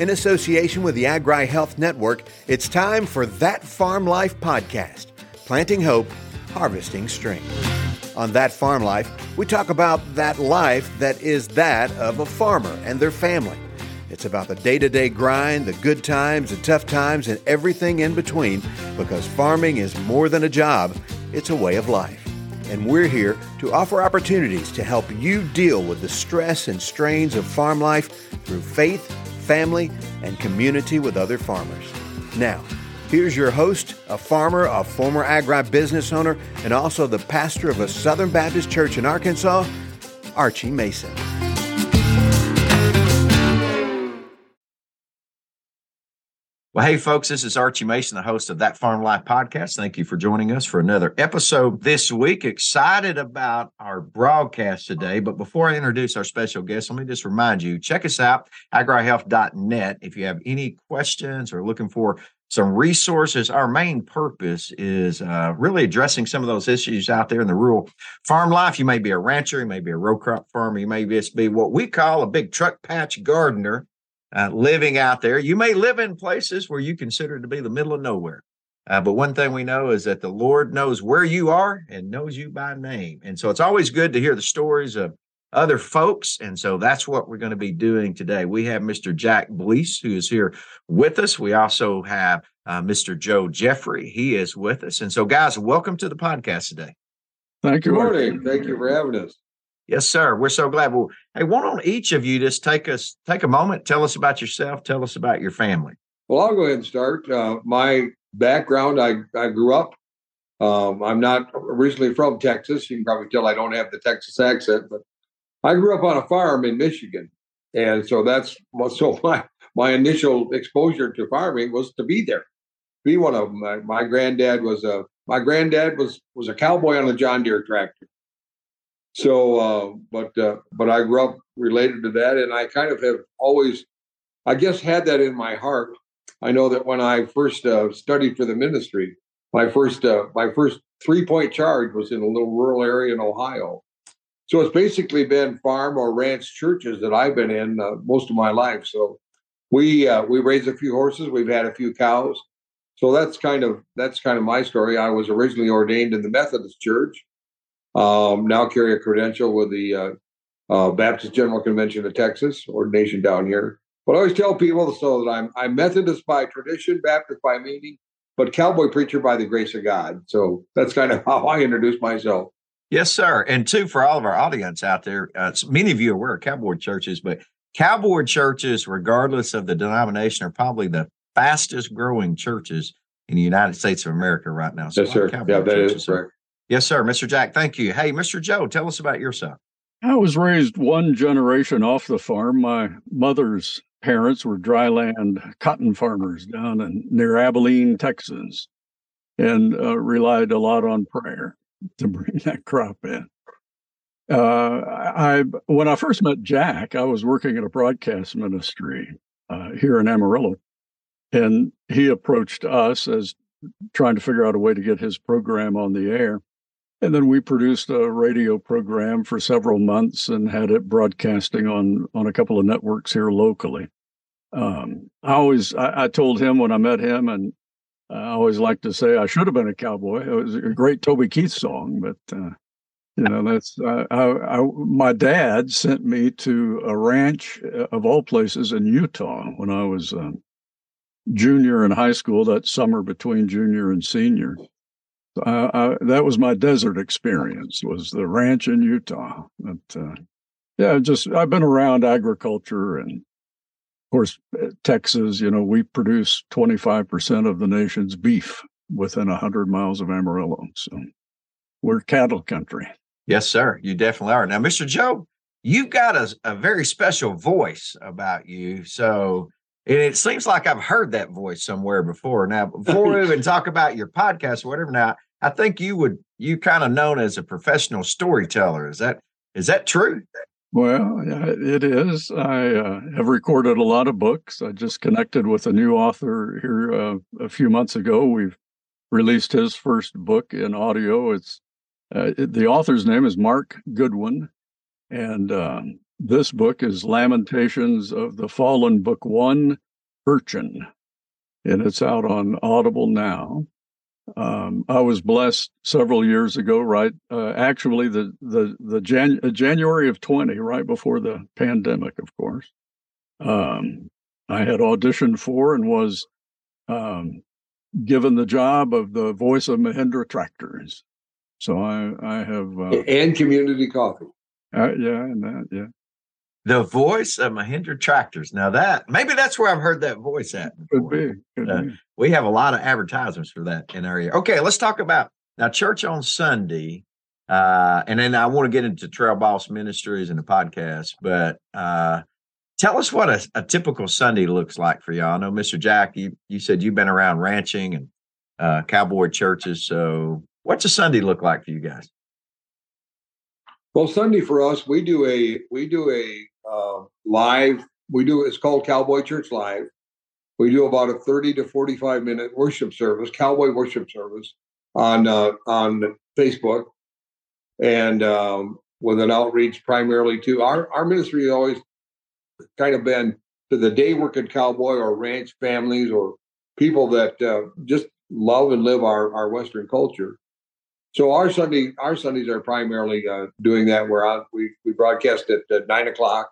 In association with the Agri Health Network, it's time for That Farm Life podcast planting hope, harvesting strength. On That Farm Life, we talk about that life that is that of a farmer and their family. It's about the day to day grind, the good times, the tough times, and everything in between because farming is more than a job, it's a way of life. And we're here to offer opportunities to help you deal with the stress and strains of farm life through faith, family, and community with other farmers. Now, here's your host, a farmer, a former agribusiness owner, and also the pastor of a Southern Baptist church in Arkansas, Archie Mason. Well, hey, folks, this is Archie Mason, the host of That Farm Life podcast. Thank you for joining us for another episode this week. Excited about our broadcast today. But before I introduce our special guest, let me just remind you check us out, agrihealth.net. If you have any questions or looking for some resources, our main purpose is uh, really addressing some of those issues out there in the rural farm life. You may be a rancher, you may be a row crop farmer, you may just be what we call a big truck patch gardener uh, living out there. You may live in places where you consider to be the middle of nowhere. Uh, but one thing we know is that the Lord knows where you are and knows you by name. And so it's always good to hear the stories of other folks. And so that's what we're going to be doing today. We have Mr. Jack Blease, who is here with us. We also have uh, Mr. Joe Geoffrey. He is with us. And so, guys, welcome to the podcast today. Thank you. Good morning. Thank you for having us. Yes, sir. We're so glad. Well, hey, why don't each of you just take us take a moment, tell us about yourself, tell us about your family. Well, I'll go ahead and start. Uh, my background: I I grew up. Um, I'm not originally from Texas. You can probably tell I don't have the Texas accent, but I grew up on a farm in Michigan, and so that's so my my initial exposure to farming was to be there. Be one of them. My, my granddad was a my granddad was was a cowboy on a John Deere tractor. So, uh, but uh, but I grew up related to that, and I kind of have always, I guess, had that in my heart. I know that when I first uh, studied for the ministry, my first uh, my first three point charge was in a little rural area in Ohio. So it's basically been farm or ranch churches that I've been in uh, most of my life. So we uh, we raised a few horses, we've had a few cows. So that's kind of that's kind of my story. I was originally ordained in the Methodist Church um, now carry a credential with the uh, uh, Baptist General Convention of Texas, ordination down here. But I always tell people so that I'm I'm Methodist by tradition, Baptist by meaning, but cowboy preacher by the grace of God. So that's kind of how I introduce myself. Yes, sir. And two, for all of our audience out there, uh, many of you are aware of cowboy churches, but cowboy churches, regardless of the denomination, are probably the fastest growing churches in the United States of America right now. So yes, sir. Yeah, that is correct. Yes, sir. Mr. Jack, thank you. Hey, Mr. Joe, tell us about yourself. I was raised one generation off the farm. My mother's parents were dryland cotton farmers down in, near Abilene, Texas, and uh, relied a lot on prayer to bring that crop in. Uh, I when I first met Jack, I was working at a broadcast ministry uh, here in Amarillo, and he approached us as trying to figure out a way to get his program on the air. And then we produced a radio program for several months and had it broadcasting on on a couple of networks here locally. Um, I always I, I, told him when I met him, and I always like to say I should have been a cowboy. It was a great Toby Keith song, but uh, you know that's I, I, my dad sent me to a ranch uh, of all places in Utah when I was um, junior in high school. That summer between junior and senior, uh, I, that was my desert experience was the ranch in Utah. But uh, yeah, just I've been around agriculture and of course uh, Texas. You know, we produce twenty five percent of the nation's beef within hundred miles of Amarillo, so we're cattle country. Yes, sir. You definitely are. Now, Mr. Joe, you've got a, a very special voice about you. So and it seems like I've heard that voice somewhere before. Now, before we even talk about your podcast or whatever, now I think you would you kind of known as a professional storyteller. Is that is that true? Well, it is. I uh, have recorded a lot of books. I just connected with a new author here uh, a few months ago. We've released his first book in audio. It's uh, it, the author's name is Mark Goodwin, and um, this book is Lamentations of the Fallen, Book One Urchin, and it's out on Audible now. Um, I was blessed several years ago, right? Uh, actually, the the the Jan- uh, January of twenty, right before the pandemic, of course. Um, I had auditioned for and was um, given the job of the voice of Mahindra Tractors. So I I have uh, and community coffee. Uh, yeah, and that yeah. The voice of Mahindra Tractors. Now that maybe that's where I've heard that voice at. Could be. Could uh, be. We have a lot of advertisements for that in our area. Okay, let's talk about now church on Sunday. Uh, and then I want to get into Trail Boss Ministries and the podcast, but uh, tell us what a, a, typical Sunday looks like for y'all. I know, Mr. Jack, you, you said you've been around ranching and uh, cowboy churches. So, what's a Sunday look like for you guys? Well, Sunday for us, we do a we do a uh, live. We do it's called Cowboy Church Live. We do about a thirty to forty five minute worship service, cowboy worship service on uh, on Facebook, and um, with an outreach primarily to our our ministry has always kind of been to the day working cowboy or ranch families or people that uh, just love and live our our Western culture. So our Sunday, our Sundays are primarily uh, doing that. We're we we broadcast at, at nine o'clock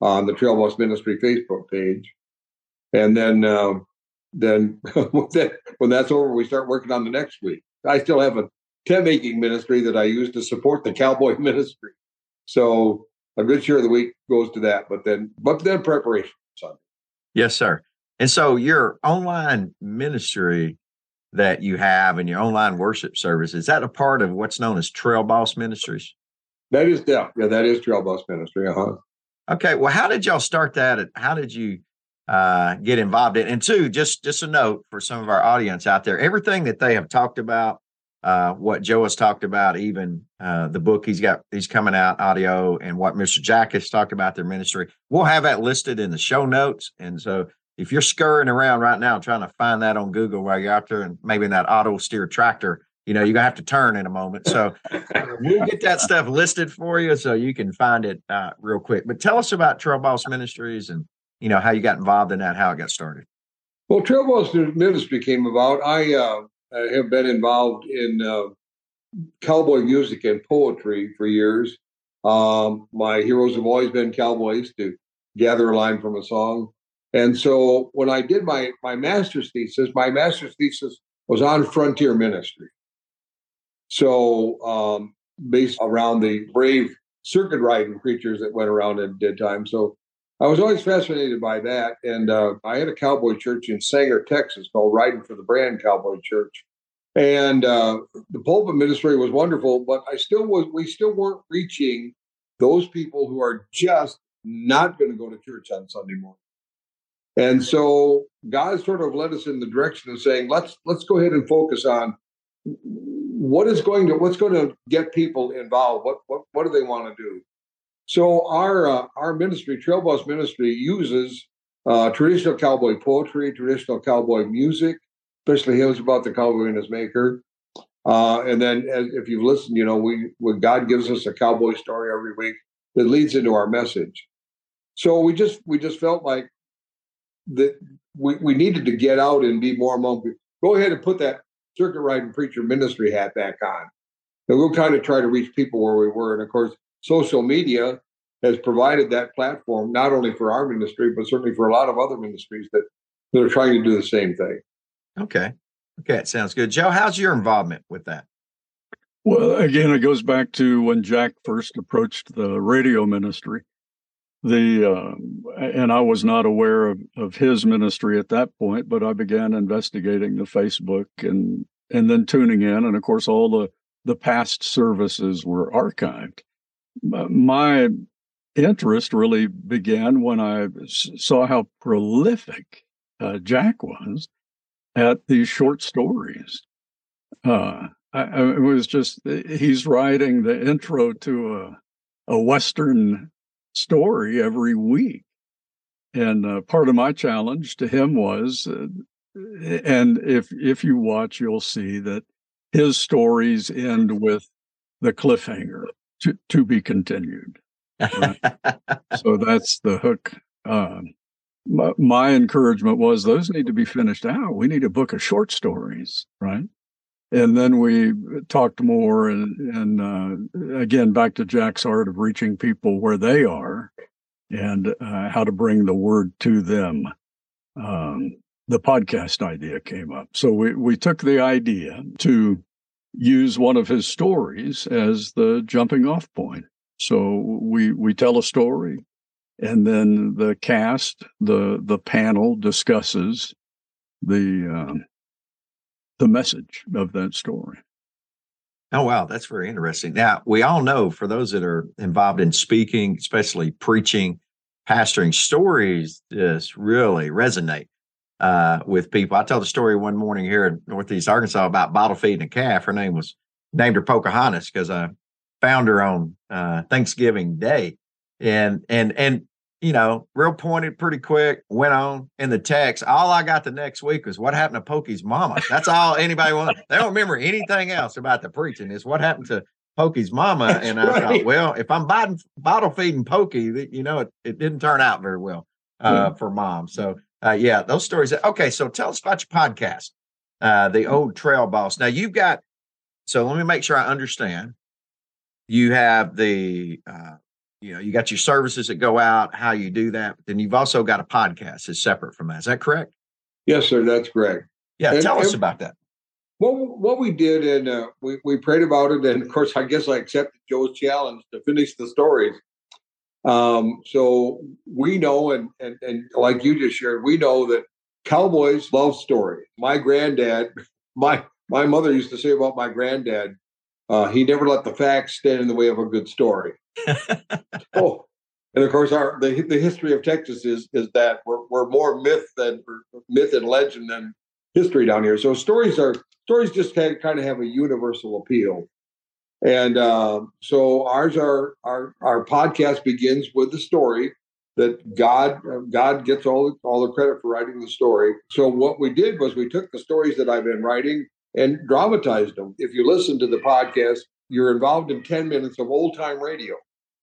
on the Trail Boss Ministry Facebook page, and then um, then when, when that's over, we start working on the next week. I still have a tent making ministry that I use to support the cowboy ministry, so a good share of the week goes to that. But then, but then preparation Sunday. Yes, sir. And so your online ministry that you have in your online worship service is that a part of what's known as Trail Boss Ministries? That is yeah, yeah, that is Trail Boss Ministry. Uh-huh. Okay, well, how did y'all start that? How did you uh, get involved in? And two, just just a note for some of our audience out there: everything that they have talked about, uh, what Joe has talked about, even uh, the book he's got, he's coming out audio, and what Mr. Jack has talked about their ministry. We'll have that listed in the show notes, and so if you're scurrying around right now trying to find that on Google while you're out there and maybe in that auto steer tractor, you know, you're gonna have to turn in a moment. So we'll get that stuff listed for you so you can find it uh, real quick. But tell us about Trail Boss Ministries and you know how you got involved in that, how it got started. Well, Trail Boss Ministry came about. I uh, have been involved in uh, cowboy music and poetry for years. Um, my heroes have always been cowboys to gather a line from a song. And so when I did my my master's thesis, my master's thesis was on frontier ministry. So um, based around the brave circuit riding preachers that went around at dead time. So I was always fascinated by that. And uh, I had a cowboy church in Sanger, Texas called Riding for the Brand Cowboy Church. And uh, the pulpit ministry was wonderful, but I still was we still weren't reaching those people who are just not going to go to church on Sunday morning. And so God sort of led us in the direction of saying, let's let's go ahead and focus on what is going to what's going to get people involved. What what what do they want to do? So our uh, our ministry, Trail Boss Ministry, uses uh, traditional cowboy poetry, traditional cowboy music, especially hymns about the cowboy and his maker. Uh, and then, as, if you've listened, you know we when God gives us a cowboy story every week that leads into our message. So we just we just felt like that we, we needed to get out and be more among people. Go ahead and put that circuit riding preacher ministry hat back on. And we'll kind of try to reach people where we were. And of course, social media has provided that platform not only for our ministry, but certainly for a lot of other ministries that, that are trying to do the same thing. Okay. Okay, it sounds good. Joe, how's your involvement with that? Well, again, it goes back to when Jack first approached the radio ministry the uh, and I was not aware of, of his ministry at that point, but I began investigating the Facebook and and then tuning in, and of course all the the past services were archived. My interest really began when I saw how prolific uh, Jack was at these short stories. Uh, I, I, it was just he's writing the intro to a a Western story every week. And uh, part of my challenge to him was, uh, and if if you watch, you'll see that his stories end with the cliffhanger to to be continued. Right? so that's the hook. Um, my, my encouragement was those need to be finished out. We need a book of short stories, right? And then we talked more, and, and uh, again, back to Jack's art of reaching people where they are and uh, how to bring the word to them. Um, the podcast idea came up. So we, we took the idea to use one of his stories as the jumping off point. So we we tell a story, and then the cast, the the panel discusses the um, the message of that story. Oh wow, that's very interesting. Now we all know for those that are involved in speaking, especially preaching, pastoring, stories just really resonate uh, with people. I told the story one morning here in Northeast Arkansas about bottle feeding a calf. Her name was named her Pocahontas because I found her on uh, Thanksgiving Day, and and and you know, real pointed, pretty quick, went on in the text. All I got the next week was what happened to Pokey's mama. That's all anybody wants. They don't remember anything else about the preaching. Is what happened to Pokey's mama. That's and I right. thought, well, if I'm bottom, bottle feeding Pokey, you know, it, it didn't turn out very well uh, yeah. for mom. So, uh, yeah, those stories. Okay, so tell us about your podcast, uh, The Old Trail Boss. Now, you've got, so let me make sure I understand. You have the uh, you know you got your services that go out how you do that then you've also got a podcast that's separate from that. Is that correct? Yes sir that's correct. Yeah and, tell us about that. what what we did and uh, we, we prayed about it and of course i guess i accepted joe's challenge to finish the stories. Um, so we know and, and and like you just shared we know that cowboys love stories. My granddad my my mother used to say about my granddad uh, he never let the facts stand in the way of a good story oh, and of course, our the, the history of Texas is is that we're, we're more myth than myth and legend than history down here. So stories are stories just kind of, kind of have a universal appeal, and uh, so ours are our our podcast begins with the story that God God gets all all the credit for writing the story. So what we did was we took the stories that I've been writing and dramatized them. If you listen to the podcast, you're involved in 10 minutes of old time radio.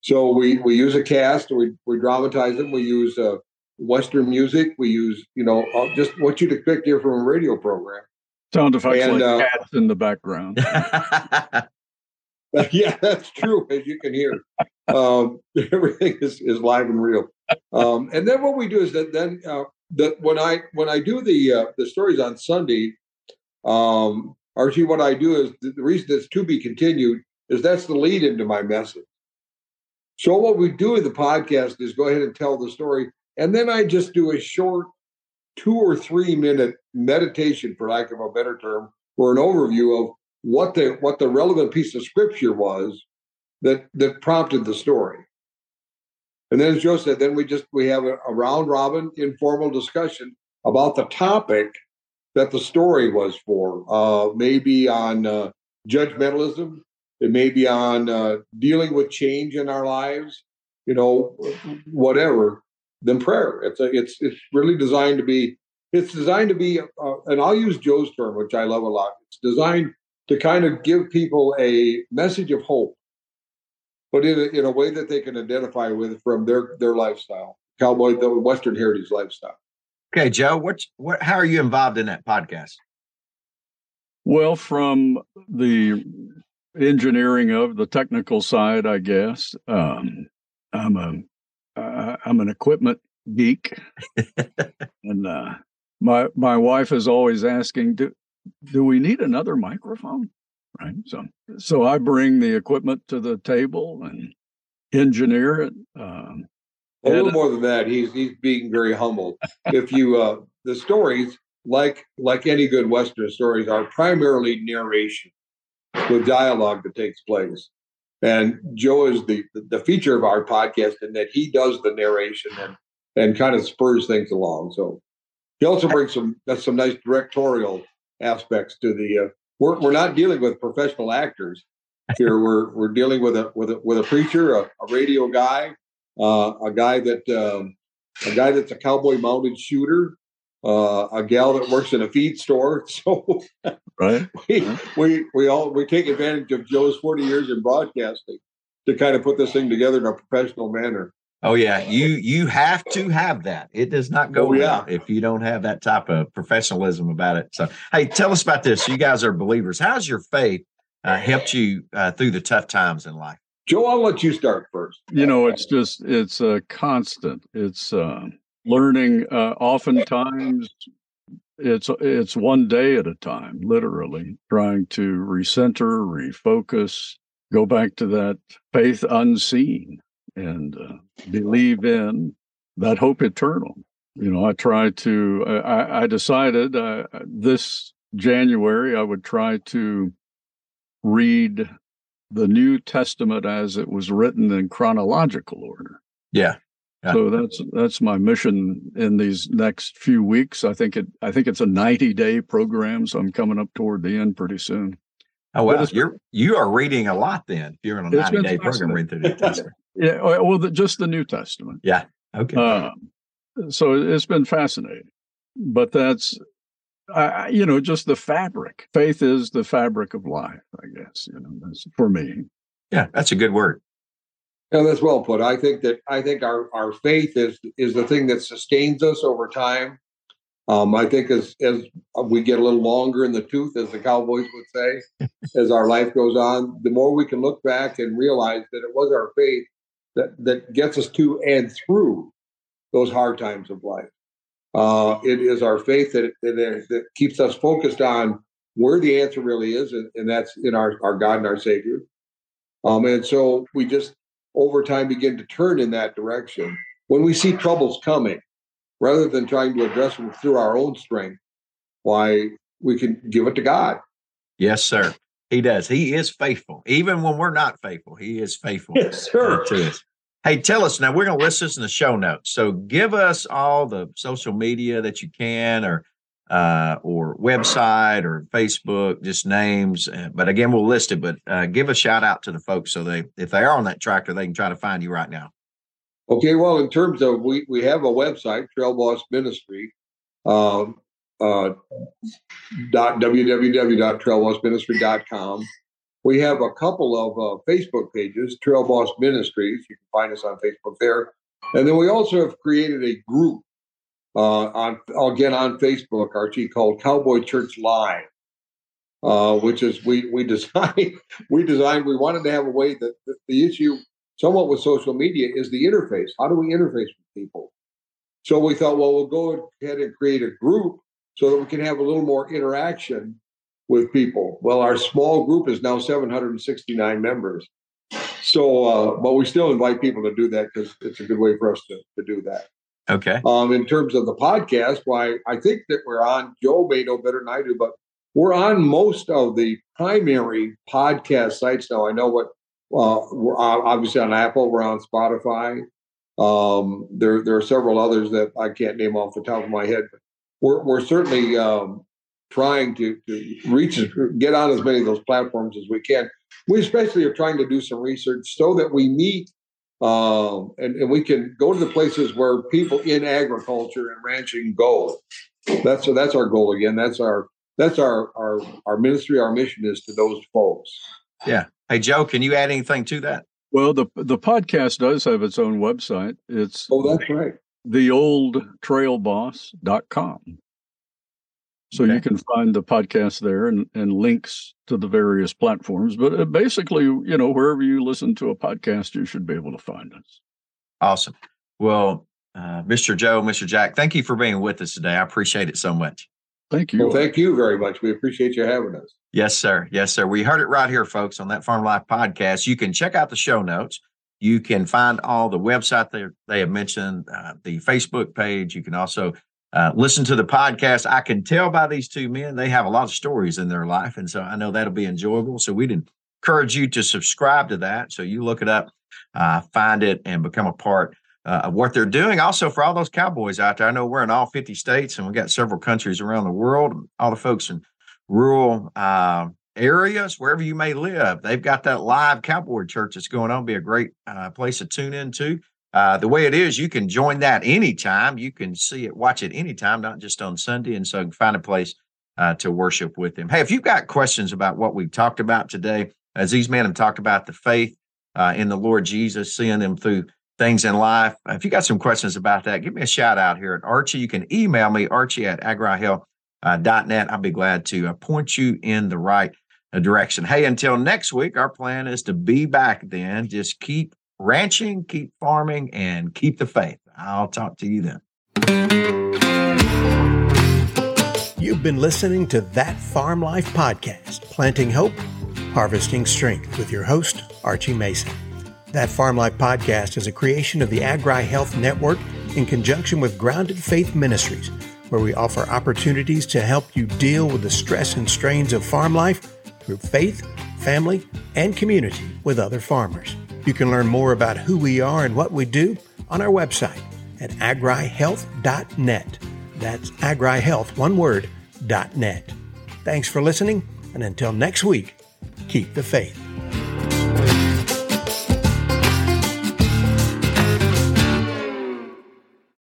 So we, we use a cast, we, we dramatize them, we use uh, Western music, we use, you know, uh, just what you'd expect here from a radio program. Sound effects and, like uh, cats in the background. yeah, that's true, as you can hear. Um, everything is, is live and real. Um, and then what we do is that then uh, that when I when I do the uh, the stories on Sunday, um, Archie, what I do is the reason it's to be continued is that's the lead into my message. So what we do in the podcast is go ahead and tell the story, and then I just do a short two or three minute meditation, for lack of a better term, or an overview of what the what the relevant piece of scripture was that that prompted the story. And then, as Joe said, then we just we have a, a round robin informal discussion about the topic that the story was for. Uh, maybe on uh, judgmentalism. It may be on uh, dealing with change in our lives. You know, whatever. Then prayer. It's a, it's it's really designed to be. It's designed to be, uh, and I'll use Joe's term, which I love a lot. It's designed to kind of give people a message of hope, but in a, in a way that they can identify with from their their lifestyle, cowboy, the Western heritage lifestyle. Okay, Joe, what's what? How are you involved in that podcast? Well, from the engineering of the technical side, I guess. Um, I'm a uh, I'm an equipment geek, and uh, my my wife is always asking, "Do do we need another microphone?" Right. So so I bring the equipment to the table and engineer it. Um, a little more than that. He's he's being very humble. if you uh, the stories, like like any good Western stories, are primarily narration with dialogue that takes place. And Joe is the the feature of our podcast in that he does the narration and and kind of spurs things along. So he also brings some that's some nice directorial aspects to the. Uh, we're we're not dealing with professional actors here. We're we're dealing with a with a with a preacher, a, a radio guy, uh, a guy that um, a guy that's a cowboy mounted shooter, uh, a gal that works in a feed store. So right, we, we we all we take advantage of Joe's forty years in broadcasting to kind of put this thing together in a professional manner. Oh yeah, you you have to have that. It does not go Oh, yeah. well if you don't have that type of professionalism about it. So, hey, tell us about this. You guys are believers. How's your faith uh, helped you uh, through the tough times in life? Joe, I'll let you start first. You know, it's just it's a constant. It's uh, learning. Uh, oftentimes, it's it's one day at a time. Literally, trying to recenter, refocus, go back to that faith unseen, and uh, believe in that hope eternal. You know, I try to. I, I decided uh, this January I would try to read the New Testament as it was written in chronological order. Yeah. Yeah. So that's that's my mission in these next few weeks. I think it I think it's a 90 day program, so I'm coming up toward the end pretty soon. Oh you're you are reading a lot then. If you're in a It's 90 day program reading through the New Testament. Yeah, well, well, the, just the New Testament. Yeah. Okay. Uh, so it's been fascinating, but that's I, I- you know just the fabric. Faith is the fabric of life. I guess you know that's for me. yeah, that's a good word. Yeah, that's well put. I think that I think our, our faith is is the thing that sustains us over time. Um, I think as as we get a little longer in the tooth, as the cowboys would say, as our life goes on, the more we can look back and realize that it was our faith that that gets us to and through those hard times of life. Uh, it is our faith that, that that keeps us focused on where the answer really is, and, and that's in our our God and our Savior. Um, and so we just over time begin to turn in that direction. When we see troubles coming, rather than trying to address them through our own strength, why we can give it to God. Yes, sir. He does. He is faithful. Even when we're not faithful, he is faithful Yes, uh, to us. Hey, tell us now, we're going to list this in the show notes. So give us all the social media that you can or uh, or website or Facebook, just names. Uh, But again, we'll list it. But uh, give a shout out to the folks so they, if they are on that tractor, they can try to find you right now. Okay, well, in terms of we we have a website, Trail Boss Ministry, um, uh, dot www.trailbossministry.com. We have a couple of uh, Facebook pages, Trail Boss Ministries. You can find us on Facebook there, and then we also have created a group uh, on again on Facebook, Archie, called Cowboy Church Live. Uh, which is we we designed we designed we wanted to have a way that, that the issue somewhat with social media is the interface. How do we interface with people? So we thought, well, we'll go ahead and create a group so that we can have a little more interaction with people. Well, our small group is now 769 members. So, uh, but we still invite people to do that because it's a good way for us to, to do that. Okay. Um, in terms of the podcast, why I think that we're on, Joe may know better than I do, but we're on most of the primary podcast sites now. I know what uh, we're obviously on Apple, we're on Spotify. Um, there, there are several others that I can't name off the top of my head. But we're, we're certainly um, trying to, to reach, get on as many of those platforms as we can. We especially are trying to do some research so that we meet um, and, and we can go to the places where people in agriculture and ranching go. That's that's our goal again. That's our that's our our our ministry. Our mission is to those folks. Yeah. Hey, Joe, can you add anything to that? Well, the the podcast does have its own website. It's Oh, that's right. theoldtrailboss.com. So Okay. you can find the podcast there and, and links to the various platforms. But uh, basically, you know, wherever you listen to a podcast, you should be able to find us. Awesome. Well, uh, Mr. Joe, Mr. Jack, thank you for being with us today. I appreciate it so much. Thank you. Well, thank you very much. We appreciate you having us. Yes, sir. Yes, sir. We heard it right here, folks, on that Farm Life podcast. You can check out the show notes. You can find all the website they, they have mentioned, uh, the Facebook page. You can also uh, listen to the podcast. I can tell by these two men, they have a lot of stories in their life. And so I know that'll be enjoyable. So we'd encourage you to subscribe to that. So you look it up, uh, find it, and become a part uh, of what they're doing. Also, for all those cowboys out there, I know we're in all 50 states and we've got several countries around the world. All the folks in rural uh, areas, wherever you may live, they've got that live cowboy church that's going on. Be a great uh, place to tune into. Uh, the way it is, you can join that anytime. You can see it, watch it anytime, not just on Sunday. And so find a place uh, to worship with them. Hey, if you've got questions about what we've talked about today, as these men have talked about the faith uh, in the Lord Jesus, seeing them through things in life. If you got some questions about that, give me a shout out here at Archie. You can email me, archie at agrihealth.net. I'll be glad to uh, point you in the right uh, direction. Hey, until next week, our plan is to be back then. Just keep ranching, keep farming, and keep the faith. I'll talk to you then. You've been listening to That Farm Life podcast, Planting Hope, Harvesting Strength, with your host, Archie Mason. That Farm Life podcast is a creation of the Agri Health Network in conjunction with Grounded Faith Ministries, where we offer opportunities to help you deal with the stress and strains of farm life through faith, family, and community with other farmers. You can learn more about who we are and what we do on our website at agrihealth.net. That's agrihealth, one word, .net. Thanks for listening, and until next week, keep the faith.